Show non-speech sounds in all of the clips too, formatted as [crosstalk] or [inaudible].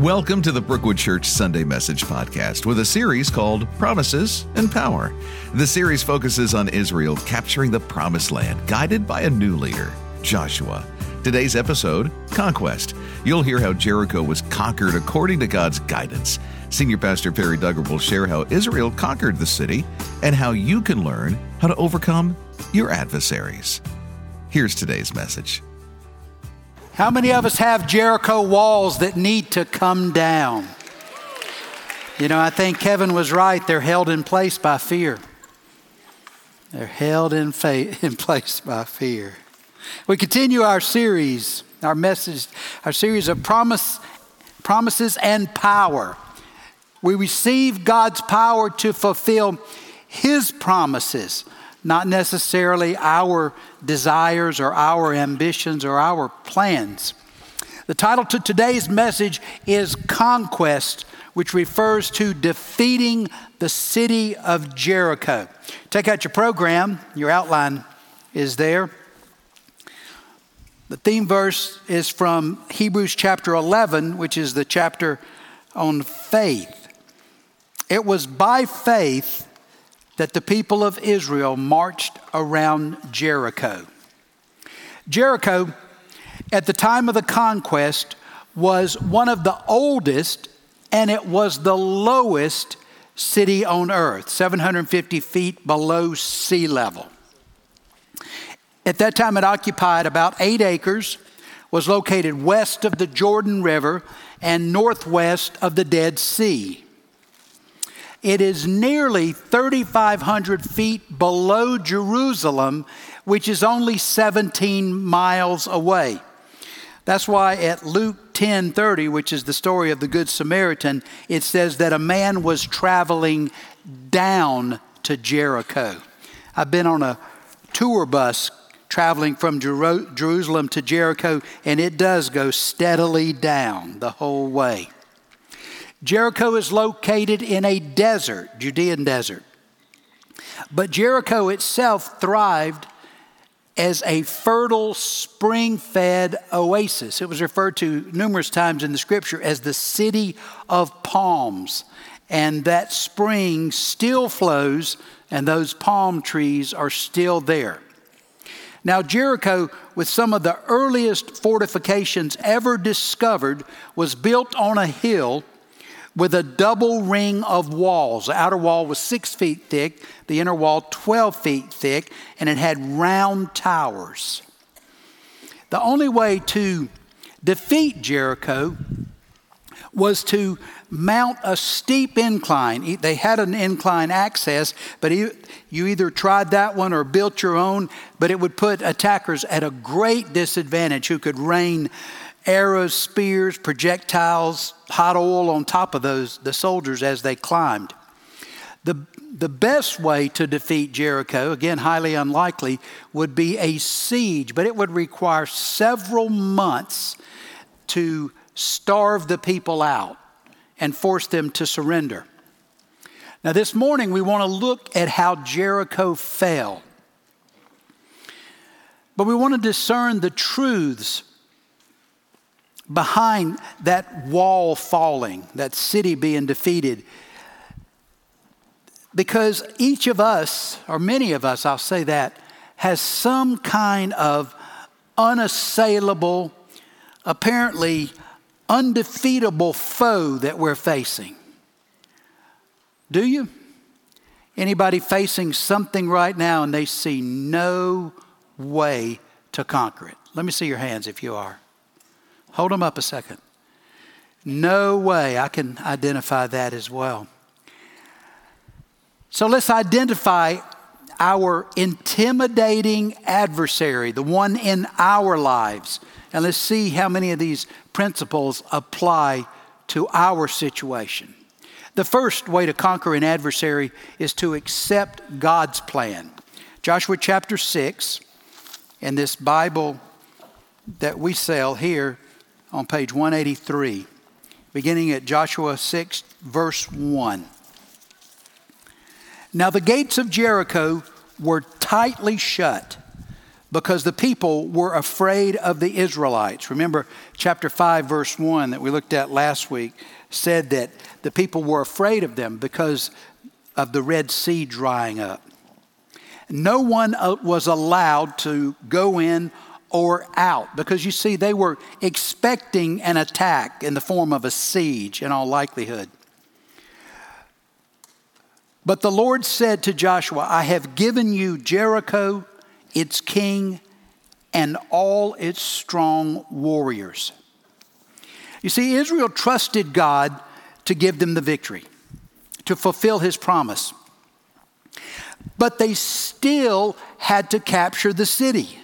Welcome to the Brookwood Church Sunday Message Podcast with a series called Promises and Power. The series focuses on Israel capturing the promised land, guided by a new leader, Joshua. Today's episode Conquest. You'll hear how Jericho was conquered according to God's guidance. Senior Pastor Perry Duggar will share how Israel conquered the city and how you can learn how to overcome your adversaries. Here's today's message. How many of us have Jericho walls that need to come down? You know, I think Kevin was right. They're held in place by fear. They're held in, fa- [laughs] in place by fear. We continue our series, our message, our series of promise, promises and power. We receive God's power to fulfill His promises not necessarily our desires or our ambitions or our plans. The title to today's message is Conquest, which refers to defeating the city of Jericho. Take out your program, your outline is there. The theme verse is from Hebrews chapter 11, which is the chapter on faith. It was by faith that the people of Israel marched around Jericho. Jericho, at the time of the conquest, was one of the oldest and it was the lowest city on earth, 750 feet below sea level. At that time, it occupied about eight acres, was located west of the Jordan River and northwest of the Dead Sea. It is nearly 3,500 feet below Jerusalem, which is only 17 miles away. That's why at Luke 10:30, which is the story of the good Samaritan, it says that a man was traveling down to Jericho. I've been on a tour bus traveling from Jerusalem to Jericho, and it does go steadily down the whole way. Jericho is located in a desert, Judean desert. But Jericho itself thrived as a fertile, spring fed oasis. It was referred to numerous times in the scripture as the city of palms. And that spring still flows, and those palm trees are still there. Now, Jericho, with some of the earliest fortifications ever discovered, was built on a hill with a double ring of walls. The outer wall was six feet thick, the inner wall 12 feet thick, and it had round towers. The only way to defeat Jericho was to mount a steep incline. They had an incline access, but you either tried that one or built your own, but it would put attackers at a great disadvantage who could rain arrows, spears, projectiles, hot oil on top of those, the soldiers as they climbed. The, the best way to defeat Jericho, again, highly unlikely, would be a siege, but it would require several months to starve the people out and force them to surrender. Now, this morning, we want to look at how Jericho fell. But we want to discern the truths behind that wall falling, that city being defeated. Because each of us, or many of us, I'll say that, has some kind of unassailable, apparently undefeatable foe that we're facing. Do you? Anybody facing something right now and they see no way to conquer it? Let me see your hands if you are. Hold them up a second. No way. I can identify that as well. So let's identify our intimidating adversary, the one in our lives. And let's see how many of these principles apply to our situation. The first way to conquer an adversary is to accept God's plan. Joshua chapter 6, in this Bible that we sell here, on page 183, beginning at Joshua 6, verse 1. Now the gates of Jericho were tightly shut, because the people were afraid of the Israelites. Remember, chapter 5, verse 1 that we looked at last week said that the people were afraid of them because of the Red Sea drying up. No one uh, was allowed to go in or out because you see, they were expecting an attack in the form of a siege in all likelihood. But the Lord said to Joshua, I have given you Jericho, its king, and all its strong warriors. You see, Israel trusted God to give them the victory, to fulfill his promise. But they still had to capture the city.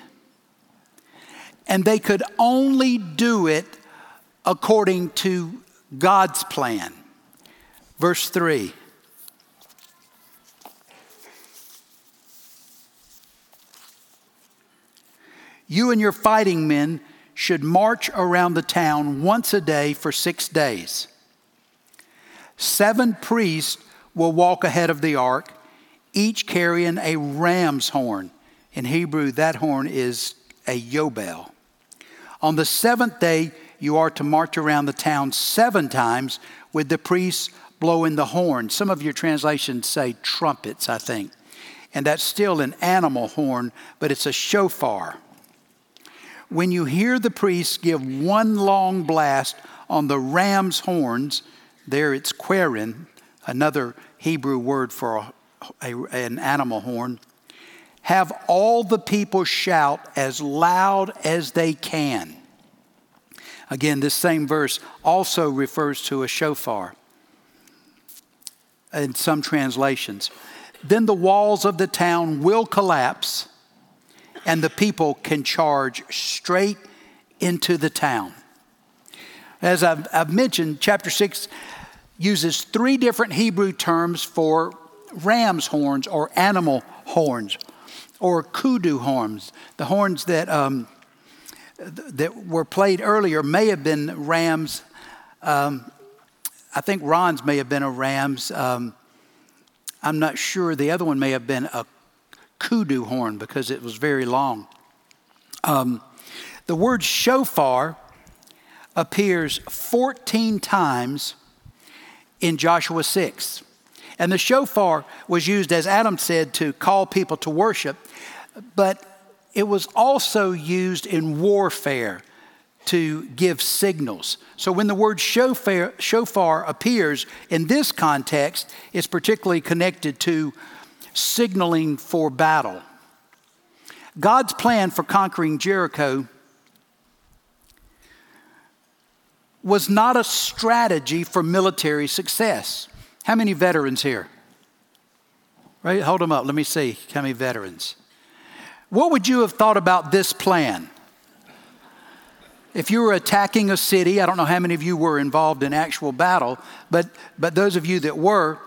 And they could only do it according to God's plan. Verse 3. You and your fighting men should march around the town once a day for six days. Seven priests will walk ahead of the ark, each carrying a ram's horn. In Hebrew, that horn is a yobel. On the seventh day, you are to march around the town seven times with the priests blowing the horn. Some of your translations say trumpets, I think. And that's still an animal horn, but it's a shofar when you hear the priests give one long blast on the ram's horns, there it's qeren, another Hebrew word for a, a, an animal horn, have all the people shout as loud as they can. Again, this same verse also refers to a shofar in some translations. Then the walls of the town will collapse and the people can charge straight into the town. As I've, I've mentioned, chapter 6 uses three different Hebrew terms for ram's horns or animal horns or kudu horns. The horns that, um, that were played earlier may have been rams. Um, I think Ron's may have been a ram's. Um, I'm not sure. The other one may have been a kudu horn because it was very long. Um, the word shofar appears 14 times in Joshua 6. And the shofar was used, as Adam said, to call people to worship, but it was also used in warfare to give signals. So when the word shofar, shofar appears in this context, it's particularly connected to signaling for battle. God's plan for conquering Jericho was not a strategy for military success. How many veterans here? Right, hold them up. Let me see how many veterans. What would you have thought about this plan? If you were attacking a city, I don't know how many of you were involved in actual battle, but, but those of you that were,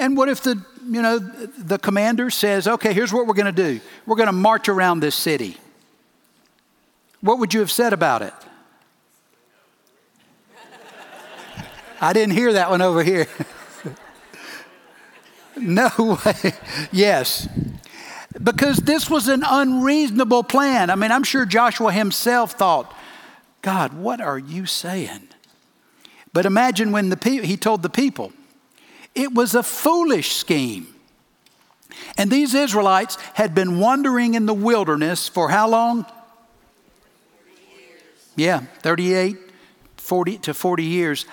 and what if the, you know, the commander says, okay, here's what we're going to do. We're going to march around this city. What would you have said about it? I didn't hear that one over here. [laughs] no way. Yes. Because this was an unreasonable plan. I mean, I'm sure Joshua himself thought, God, what are you saying? But imagine when the pe- he told the people, it was a foolish scheme. And these Israelites had been wandering in the wilderness for how long? Yeah, 38, 40 to 40 years.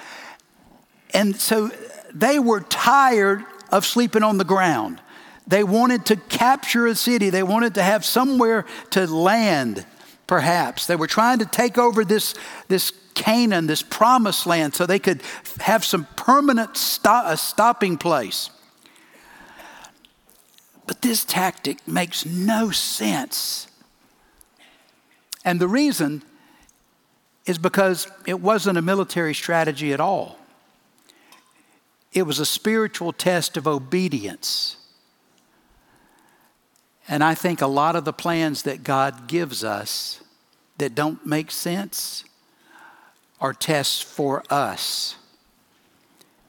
And so they were tired of sleeping on the ground. They wanted to capture a city, they wanted to have somewhere to land, perhaps. They were trying to take over this, this Canaan, this promised land, so they could have some permanent stop, a stopping place. But this tactic makes no sense. And the reason is because it wasn't a military strategy at all. It was a spiritual test of obedience. And I think a lot of the plans that God gives us that don't make sense are tests for us.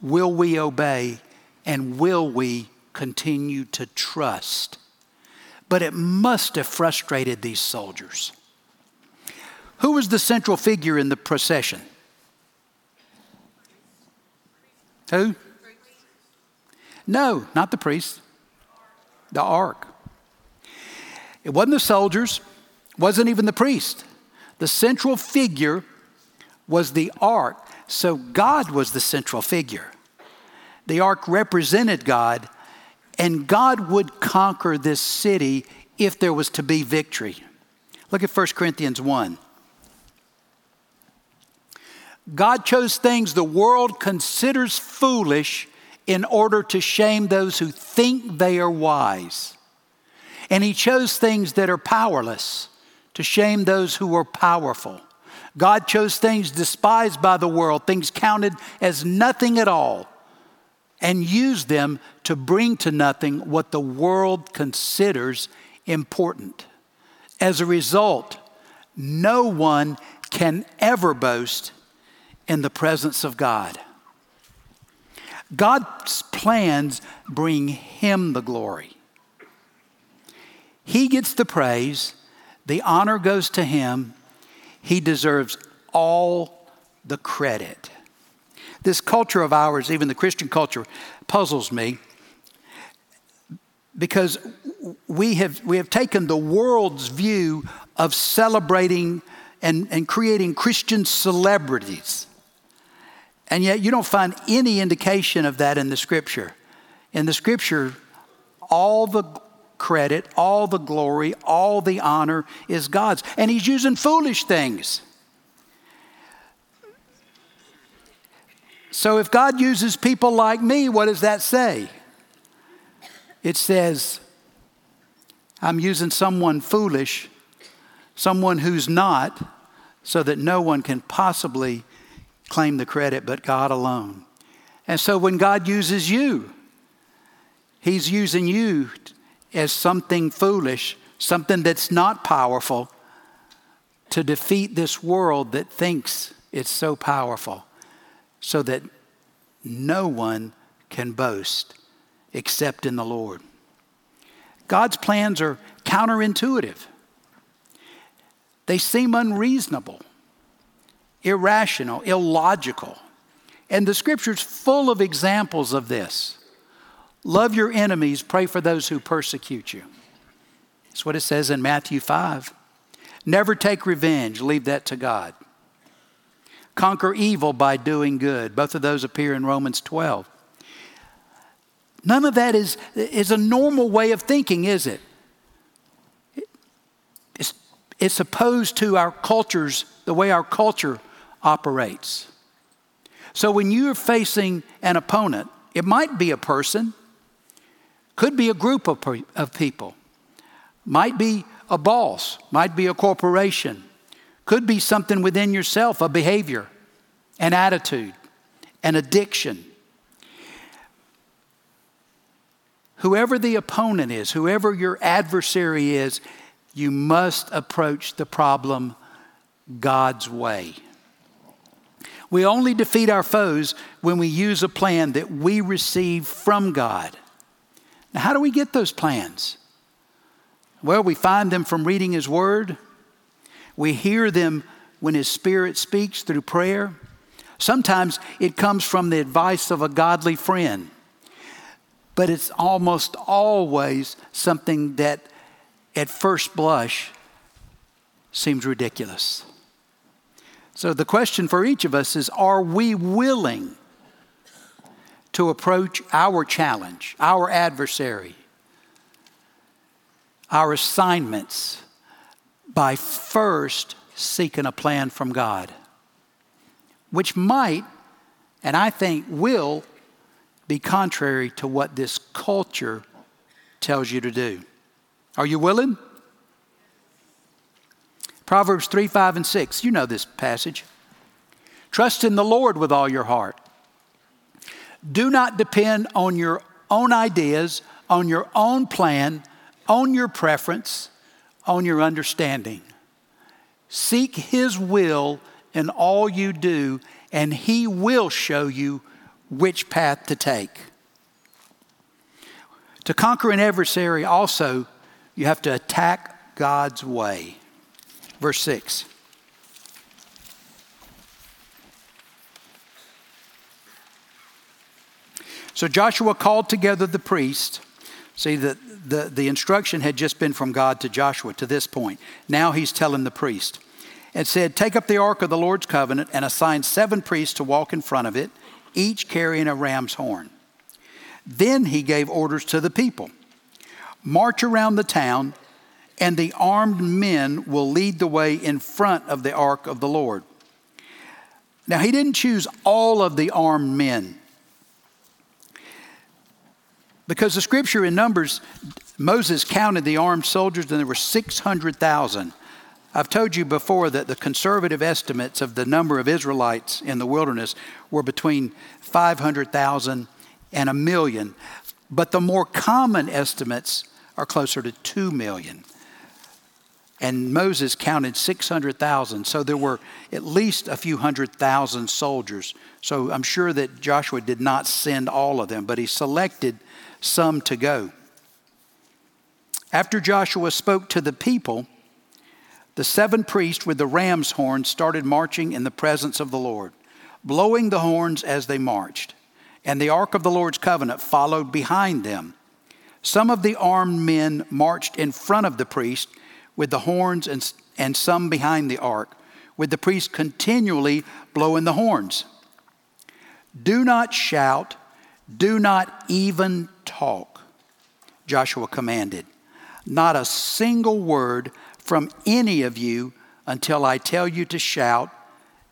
Will we obey and will we continue to trust? but it must have frustrated these soldiers. Who was the central figure in the procession? Who? No, not the priest. The ark. It wasn't the soldiers, wasn't even the priest. The central figure was the ark. So God was the central figure. The ark represented God, and God would conquer this city if there was to be victory. Look at 1 Corinthians 1. God chose things the world considers foolish in order to shame those who think they are wise. And He chose things that are powerless to shame those who are powerful. God chose things despised by the world, things counted as nothing at all, and used them to bring to nothing what the world considers important. As a result, no one can ever boast in the presence of God. God's plans bring Him the glory. He gets the praise, the honor goes to Him, He deserves all the credit. This culture of ours, even the Christian culture, puzzles me because we have, we have taken the world's view of celebrating and, and creating Christian celebrities. And yet, you don't find any indication of that in the scripture. In the scripture, all the credit, all the glory, all the honor is God's. And He's using foolish things. So, if God uses people like me, what does that say? It says, I'm using someone foolish, someone who's not, so that no one can possibly claim the credit but God alone. And so when God uses you, He's using you as something foolish, something that's not powerful, to defeat this world that thinks it's so powerful, so that no one can boast except in the Lord. God's plans are counterintuitive, they seem unreasonable irrational, illogical. And the scripture's full of examples of this. Love your enemies, pray for those who persecute you. That's what it says in Matthew 5. Never take revenge, leave that to God. Conquer evil by doing good. Both of those appear in Romans 12. None of that is, is a normal way of thinking, is it? It's, it's opposed to our culture's, the way our culture operates. So when you're facing an opponent, it might be a person, could be a group of, of people, might be a boss, might be a corporation, could be something within yourself, a behavior, an attitude, an addiction. Whoever the opponent is, whoever your adversary is, you must approach the problem God's way. We only defeat our foes when we use a plan that we receive from God. Now, how do we get those plans? Well, we find them from reading His Word. We hear them when His Spirit speaks through prayer. Sometimes it comes from the advice of a godly friend, but it's almost always something that at first blush seems ridiculous. So the question for each of us is are we willing to approach our challenge, our adversary, our assignments by first seeking a plan from God, which might, and I think will, be contrary to what this culture tells you to do. Are you willing? Proverbs 3, 5, and 6. You know this passage. Trust in the Lord with all your heart. Do not depend on your own ideas, on your own plan, on your preference, on your understanding. Seek His will in all you do, and He will show you which path to take. To conquer an adversary also You have to attack God's way. Verse 6. So Joshua called together the priests. See, the, the, the instruction had just been from God to Joshua to this point. Now he's telling the priest. And said, Take up the ark of the Lord's covenant and assign seven priests to walk in front of it, each carrying a ram's horn. Then he gave orders to the people March around the town, and the armed men will lead the way in front of the ark of the Lord. Now, he didn't choose all of the armed men. Because the scripture in Numbers, Moses counted the armed soldiers and there were 600,000. I've told you before that the conservative estimates of the number of Israelites in the wilderness were between 500,000 and a million. But the more common estimates are closer to 2 million. And Moses counted 600,000. So there were at least a few hundred thousand soldiers. So I'm sure that Joshua did not send all of them, but he selected some to go. After Joshua spoke to the people, the seven priests with the ram's horn started marching in the presence of the Lord, blowing the horns as they marched, and the ark of the Lord's covenant followed behind them. Some of the armed men marched in front of the priest with the horns, and, and some behind the ark, with the priest continually blowing the horns. Do not shout do not even talk, Joshua commanded. Not a single word from any of you until I tell you to shout,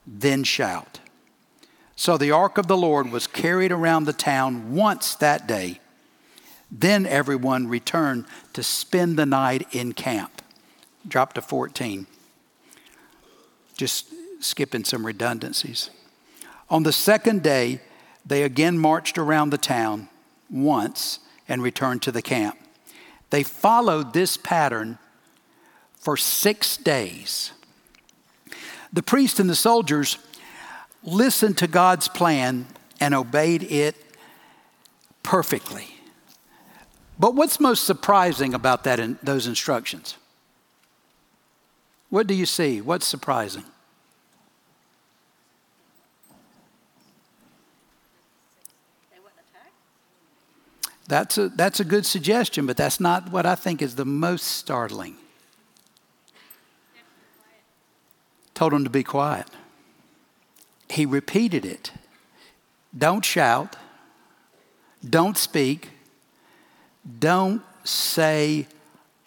then shout. So the ark of the Lord was carried around the town once that day. Then everyone returned to spend the night in camp. Drop to 14. Just skipping some redundancies. On the second day, they again marched around the town once and returned to the camp. They followed this pattern for six days. The priests and the soldiers listened to God's plan and obeyed it perfectly. But what's most surprising about that in, those instructions? What do you see? What's surprising? That's a, that's a good suggestion, but that's not what I think is the most startling. Told him to be quiet. He repeated it. Don't shout. Don't speak. Don't say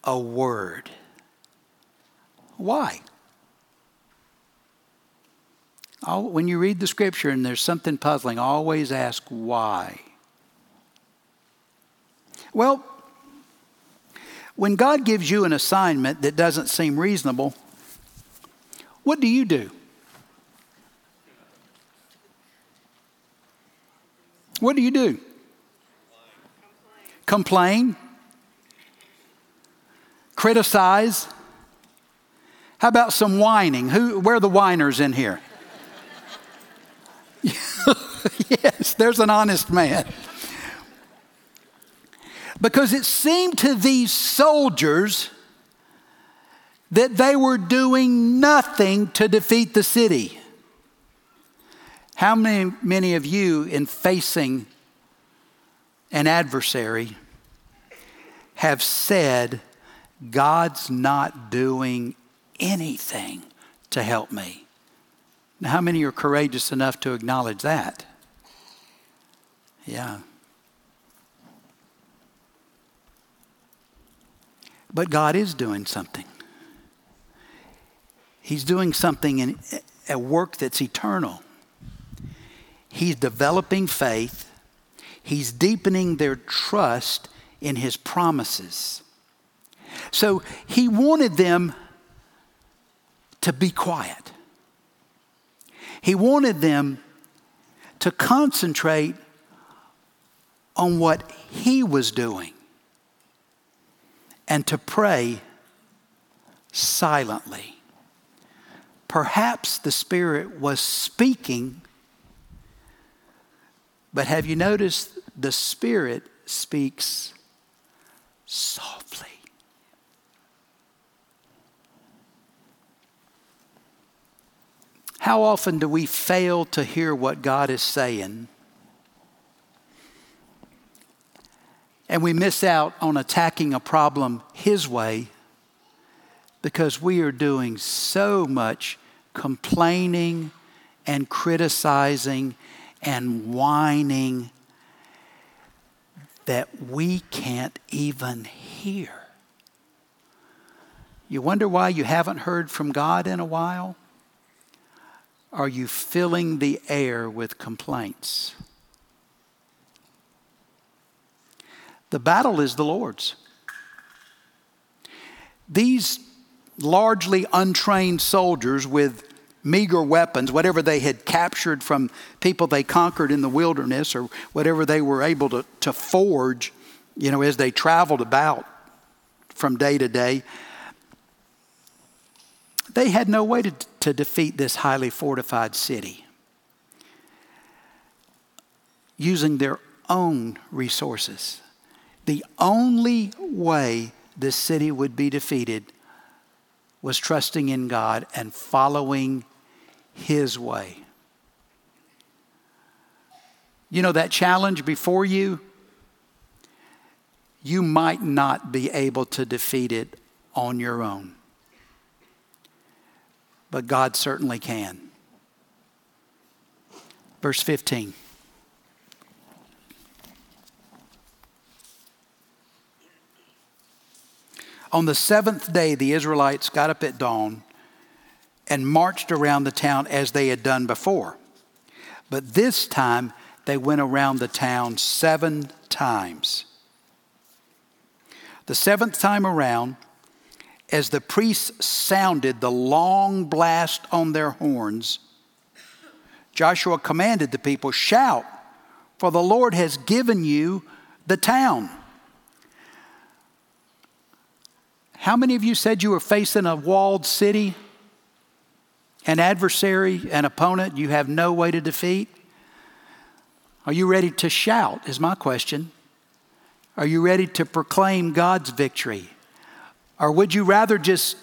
a word. Why? When you read the scripture and there's something puzzling, always ask why. Well, when God gives you an assignment that doesn't seem reasonable, what do you do? What do you do? Complain? Criticize? How about some whining? Who, where are the whiners in here? [laughs] yes, there's an honest man because it seemed to these soldiers that they were doing nothing to defeat the city. How many, many of you, in facing an adversary, have said, God's not doing anything to help me? Now, how many are courageous enough to acknowledge that? Yeah. But God is doing something. He's doing something in a work that's eternal. He's developing faith. He's deepening their trust in his promises. So he wanted them to be quiet. He wanted them to concentrate on what he was doing and to pray silently. Perhaps the Spirit was speaking, but have you noticed the Spirit speaks softly? How often do we fail to hear what God is saying? And we miss out on attacking a problem His way because we are doing so much complaining and criticizing and whining that we can't even hear. You wonder why you haven't heard from God in a while? Are you filling the air with complaints? The battle is the Lord's. These largely untrained soldiers with meager weapons, whatever they had captured from people they conquered in the wilderness or whatever they were able to, to forge, you know, as they traveled about from day to day, they had no way to, to defeat this highly fortified city using their own resources. The only way this city would be defeated was trusting in God and following His way. You know, that challenge before you, you might not be able to defeat it on your own. But God certainly can. Verse 15. On the seventh day, the Israelites got up at dawn and marched around the town as they had done before. But this time, they went around the town seven times. The seventh time around, as the priests sounded the long blast on their horns, Joshua commanded the people, Shout, for the Lord has given you the town. How many of you said you were facing a walled city? An adversary, an opponent you have no way to defeat? Are you ready to shout? Is my question. Are you ready to proclaim God's victory? Or would you rather just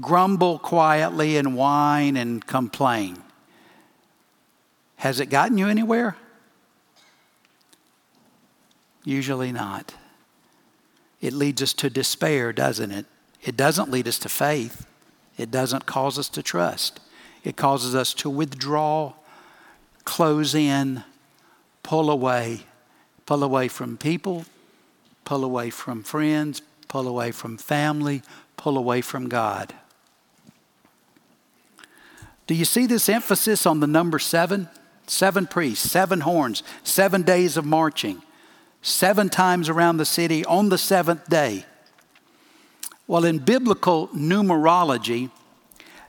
grumble quietly and whine and complain? Has it gotten you anywhere? Usually not. It leads us to despair, doesn't it? It doesn't lead us to faith. It doesn't cause us to trust. It causes us to withdraw, close in, pull away, pull away from people, pull away from friends, pull away from family, pull away from God. Do you see this emphasis on the number seven? Seven priests, seven horns, seven days of marching, seven times around the city on the seventh day. Well, in biblical numerology,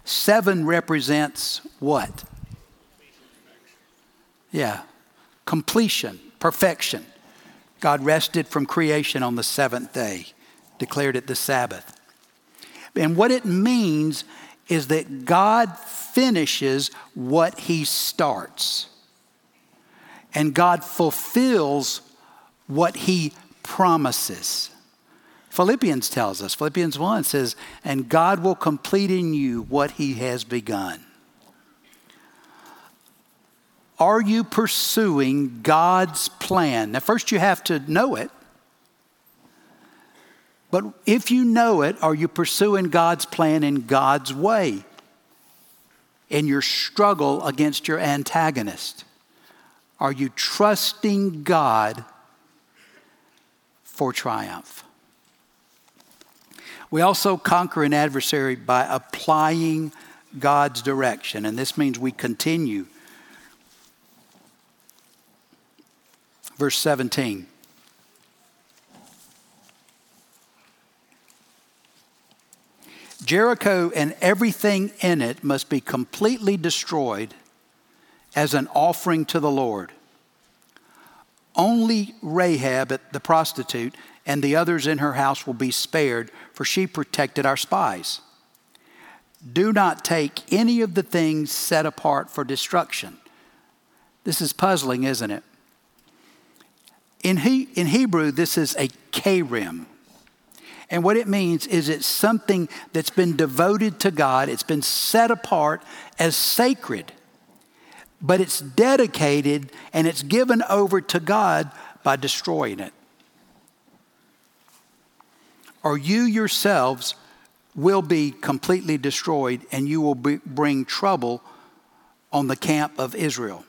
seven represents what? Yeah, completion, perfection. God rested from creation on the seventh day, declared it the Sabbath. And what it means is that God finishes what he starts. And God fulfills what he promises. Philippians tells us, Philippians 1 says, and God will complete in you what he has begun. Are you pursuing God's plan? Now, first you have to know it. But if you know it, are you pursuing God's plan in God's way? In your struggle against your antagonist? Are you trusting God for triumph? We also conquer an adversary by applying God's direction, and this means we continue. Verse 17. Jericho and everything in it must be completely destroyed as an offering to the Lord. Only Rahab, the prostitute, and the others in her house will be spared, for she protected our spies. Do not take any of the things set apart for destruction. This is puzzling, isn't it? In, he, in Hebrew, this is a karim. And what it means is it's something that's been devoted to God, it's been set apart as sacred. but it's dedicated and it's given over to God by destroying it. Or you yourselves will be completely destroyed and you will be, bring trouble on the camp of Israel.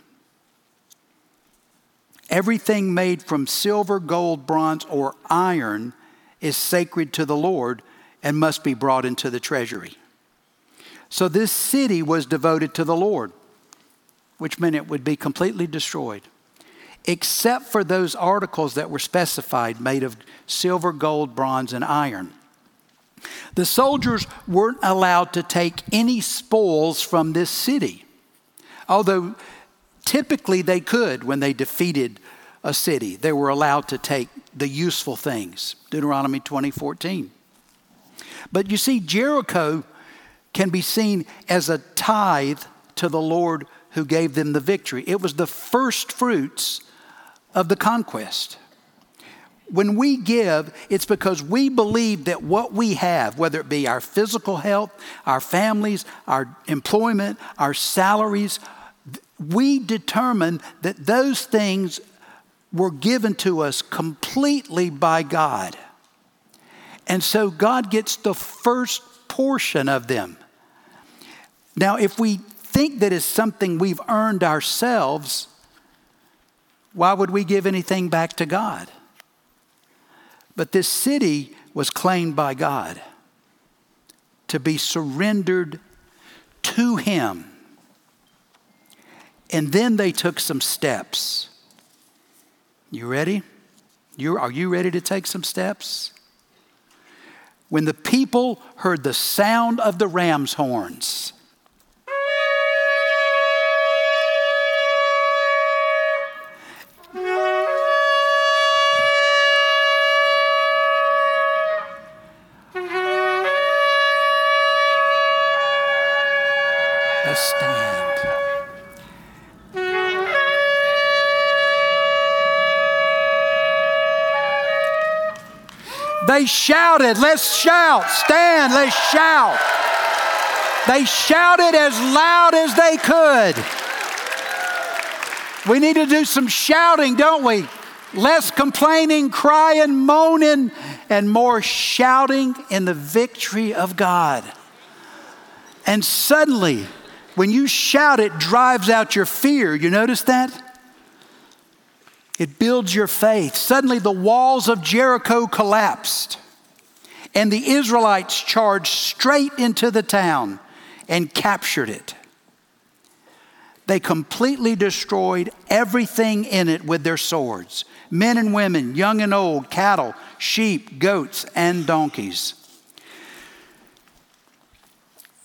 Everything made from silver, gold, bronze, or iron is sacred to the Lord and must be brought into the treasury. So this city was devoted to the Lord, which meant it would be completely destroyed, except for those articles that were specified made of silver, gold, bronze, and iron. The soldiers weren't allowed to take any spoils from this city, although typically they could when they defeated a city. They were allowed to take the useful things. Deuteronomy 20:14. But you see Jericho can be seen as a tithe to the Lord who gave them the victory. It was the first fruits of the conquest. When we give, it's because we believe that what we have, whether it be our physical health, our families, our employment, our salaries, we determine that those things were given to us completely by God. And so God gets the first portion of them. Now, if we think that it's something we've earned ourselves, why would we give anything back to God? But this city was claimed by God to be surrendered to Him. And then they took some steps. You ready? You, are you ready to take some steps? When the people heard the sound of the ram's horns, They shouted, let's shout, stand, let's shout. They shouted as loud as they could. We need to do some shouting, don't we? Less complaining, crying, moaning, and more shouting in the victory of God. And suddenly, when you shout, it drives out your fear. You notice that? It builds your faith. Suddenly, the walls of Jericho collapsed, and the Israelites charged straight into the town and captured it. They completely destroyed everything in it with their swords men and women, young and old, cattle, sheep, goats, and donkeys.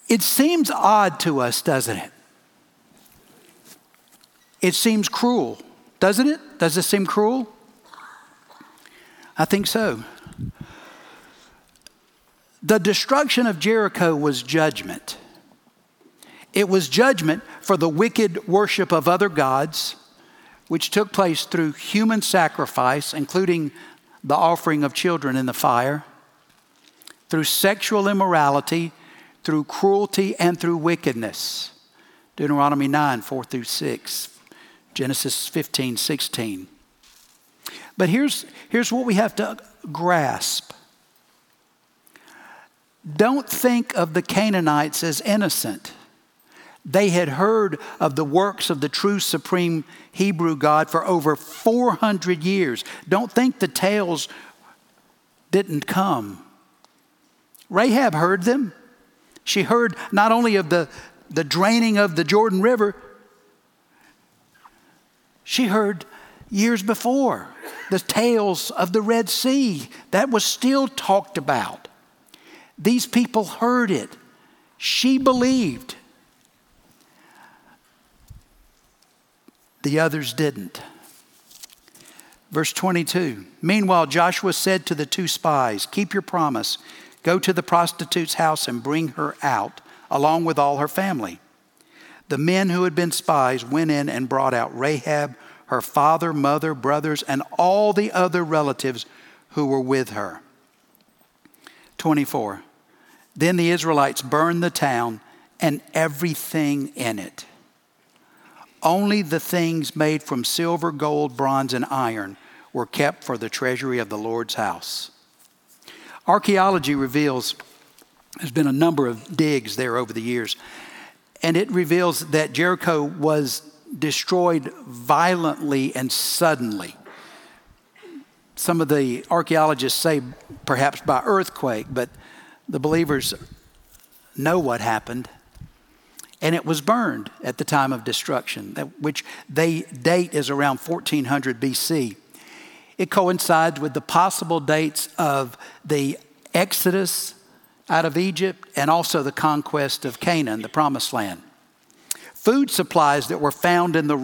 It seems odd to us, doesn't it? It seems cruel. Doesn't it? Does it seem cruel? I think so. The destruction of Jericho was judgment. It was judgment for the wicked worship of other gods, which took place through human sacrifice, including the offering of children in the fire, through sexual immorality, through cruelty, and through wickedness. Deuteronomy 9, 4 through 6. Genesis 15, 16. But here's, here's what we have to grasp. Don't think of the Canaanites as innocent. They had heard of the works of the true supreme Hebrew God for over 400 years. Don't think the tales didn't come. Rahab heard them. She heard not only of the, the draining of the Jordan River, she heard years before the tales of the Red Sea. That was still talked about. These people heard it. She believed. The others didn't. Verse 22 Meanwhile, Joshua said to the two spies, Keep your promise. Go to the prostitute's house and bring her out, along with all her family. The men who had been spies went in and brought out Rahab, her father, mother, brothers, and all the other relatives who were with her. 24. Then the Israelites burned the town and everything in it. Only the things made from silver, gold, bronze, and iron were kept for the treasury of the Lord's house. Archaeology reveals there's been a number of digs there over the years, and it reveals that Jericho was destroyed violently and suddenly. Some of the archaeologists say perhaps by earthquake, but the believers know what happened. And it was burned at the time of destruction, which they date is around 1400 BC. It coincides with the possible dates of the Exodus out of Egypt and also the conquest of Canaan, the promised land. Food supplies that were found in the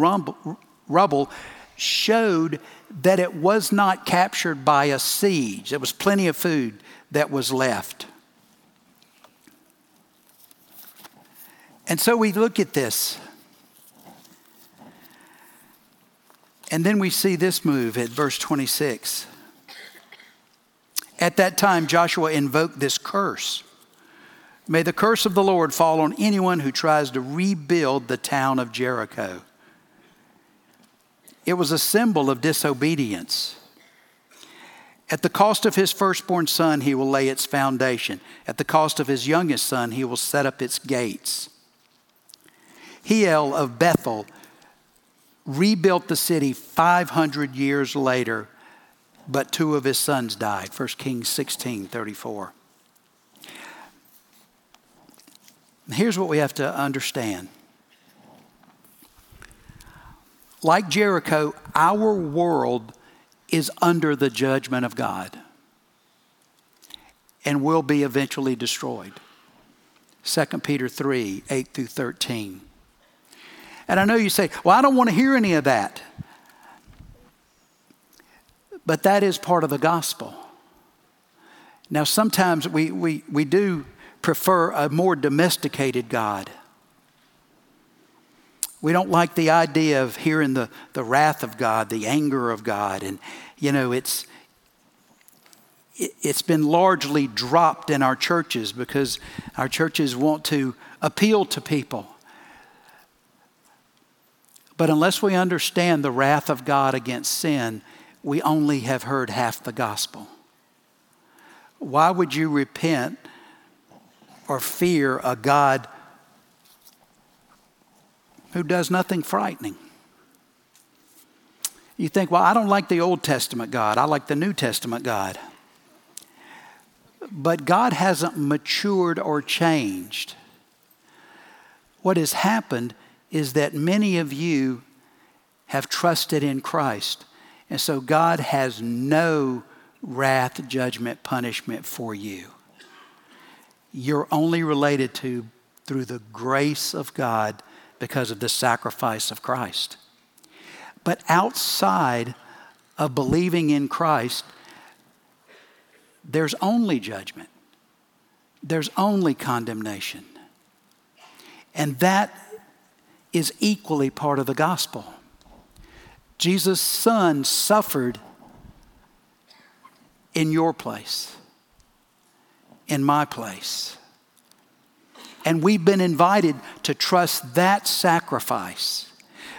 rubble showed that it was not captured by a siege. There was plenty of food that was left. And so we look at this. And then we see this move at verse 26. At that time, Joshua invoked this curse May the curse of the Lord fall on anyone who tries to rebuild the town of Jericho. It was a symbol of disobedience. At the cost of his firstborn son, he will lay its foundation. At the cost of his youngest son, he will set up its gates. Hiel of Bethel rebuilt the city 500 years later, but two of his sons died. 1 Kings 16 34. Here's what we have to understand. Like Jericho, our world is under the judgment of God and will be eventually destroyed. 2 Peter 3 8 through 13. And I know you say, well, I don't want to hear any of that. But that is part of the gospel. Now, sometimes we, we, we do prefer a more domesticated God. We don't like the idea of hearing the, the wrath of God, the anger of God. And, you know, it's, it, it's been largely dropped in our churches because our churches want to appeal to people. But unless we understand the wrath of God against sin, we only have heard half the gospel. Why would you repent or fear a God who does nothing frightening? You think, well, I don't like the Old Testament God, I like the New Testament God. But God hasn't matured or changed. What has happened is that many of you have trusted in Christ. And so God has no wrath, judgment, punishment for you. You're only related to through the grace of God because of the sacrifice of Christ. But outside of believing in Christ, there's only judgment, there's only condemnation. And that is equally part of the gospel. Jesus' son suffered in your place, in my place. And we've been invited to trust that sacrifice.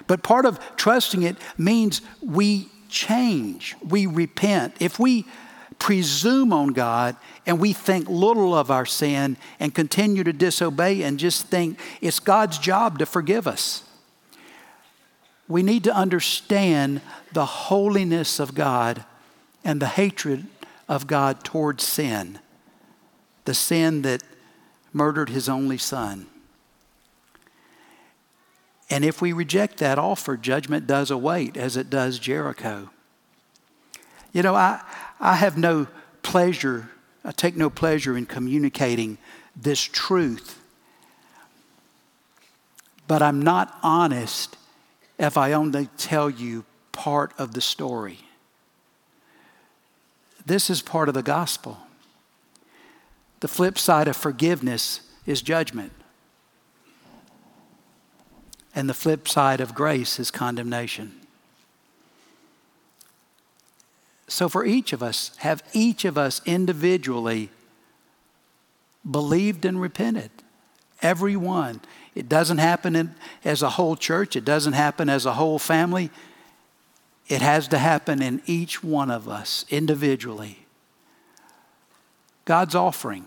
But part of trusting it means we change, we repent. If we presume on God and we think little of our sin and continue to disobey and just think it's God's job to forgive us. We need to understand the holiness of God and the hatred of God towards sin, the sin that murdered his only son. And if we reject that offer, judgment does await as it does Jericho. You know, I, I have no pleasure, I take no pleasure in communicating this truth. But I'm not honest if I only tell you part of the story. This is part of the gospel. The flip side of forgiveness is judgment. And the flip side of grace is condemnation. So, for each of us, have each of us individually believed and repented Everyone. It doesn't happen in, as a whole church, it doesn't happen as a whole family. It has to happen in each one of us individually. God's offering,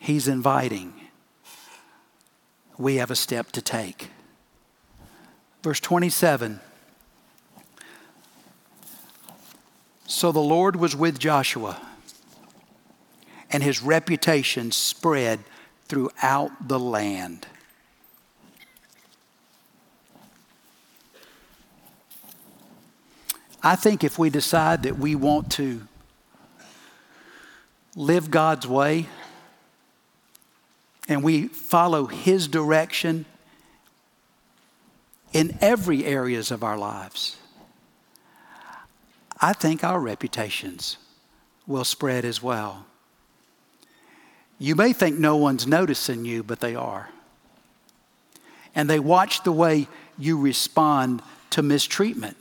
He's inviting. We have a step to take. Verse 27 So the Lord was with Joshua, and his reputation spread throughout the land. I think if we decide that we want to live God's way and we follow His direction in every areas of our lives, I think our reputations will spread as well. You may think no one's noticing you, but they are. And they watch the way you respond to mistreatment.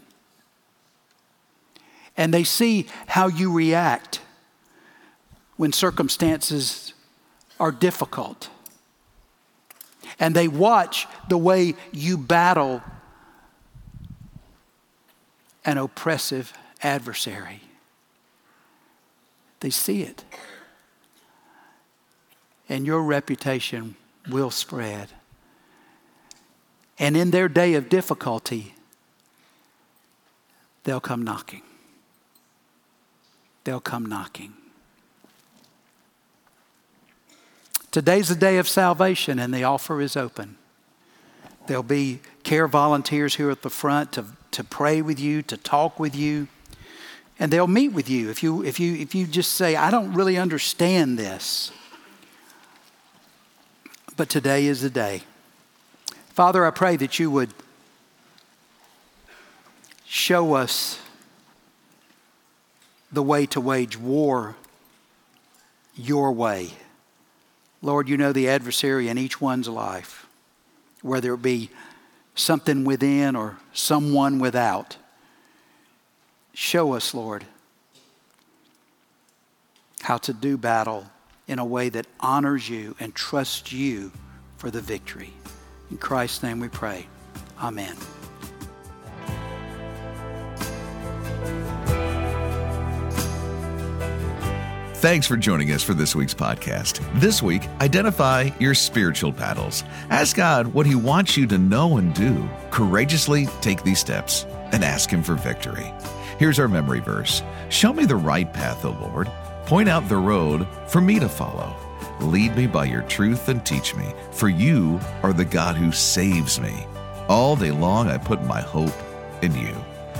And they see how you react when circumstances are difficult. And they watch the way you battle an oppressive adversary. They see it. And your reputation will spread. And in their day of difficulty, they'll come knocking. They'll come knocking. Today's the day of salvation, and the offer is open. There'll be care volunteers here at the front to to pray with you, to talk with you. And they'll meet with you if you, if you, if you just say, I don't really understand this. But today is the day. Father, I pray that you would show us the way to wage war your way. Lord, you know the adversary in each one's life, whether it be something within or someone without. Show us, Lord, how to do battle in a way that honors you and trusts you for the victory. In Christ's name we pray. Amen. Thanks for joining us for this week's podcast. This week, identify your spiritual battles. Ask God what He wants you to know and do. Courageously take these steps and ask Him for victory. Here's our memory verse Show me the right path, O Lord. Point out the road for me to follow. Lead me by your truth and teach me, for you are the God who saves me. All day long, I put my hope in you.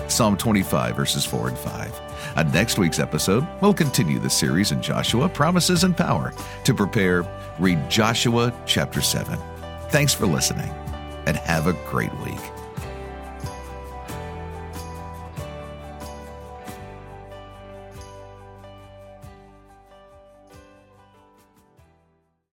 Psalm 25, verses 4 and 5. On next week's episode, we'll continue the series in Joshua, Promises and Power. To prepare, read Joshua chapter 7. Thanks for listening and have a great week.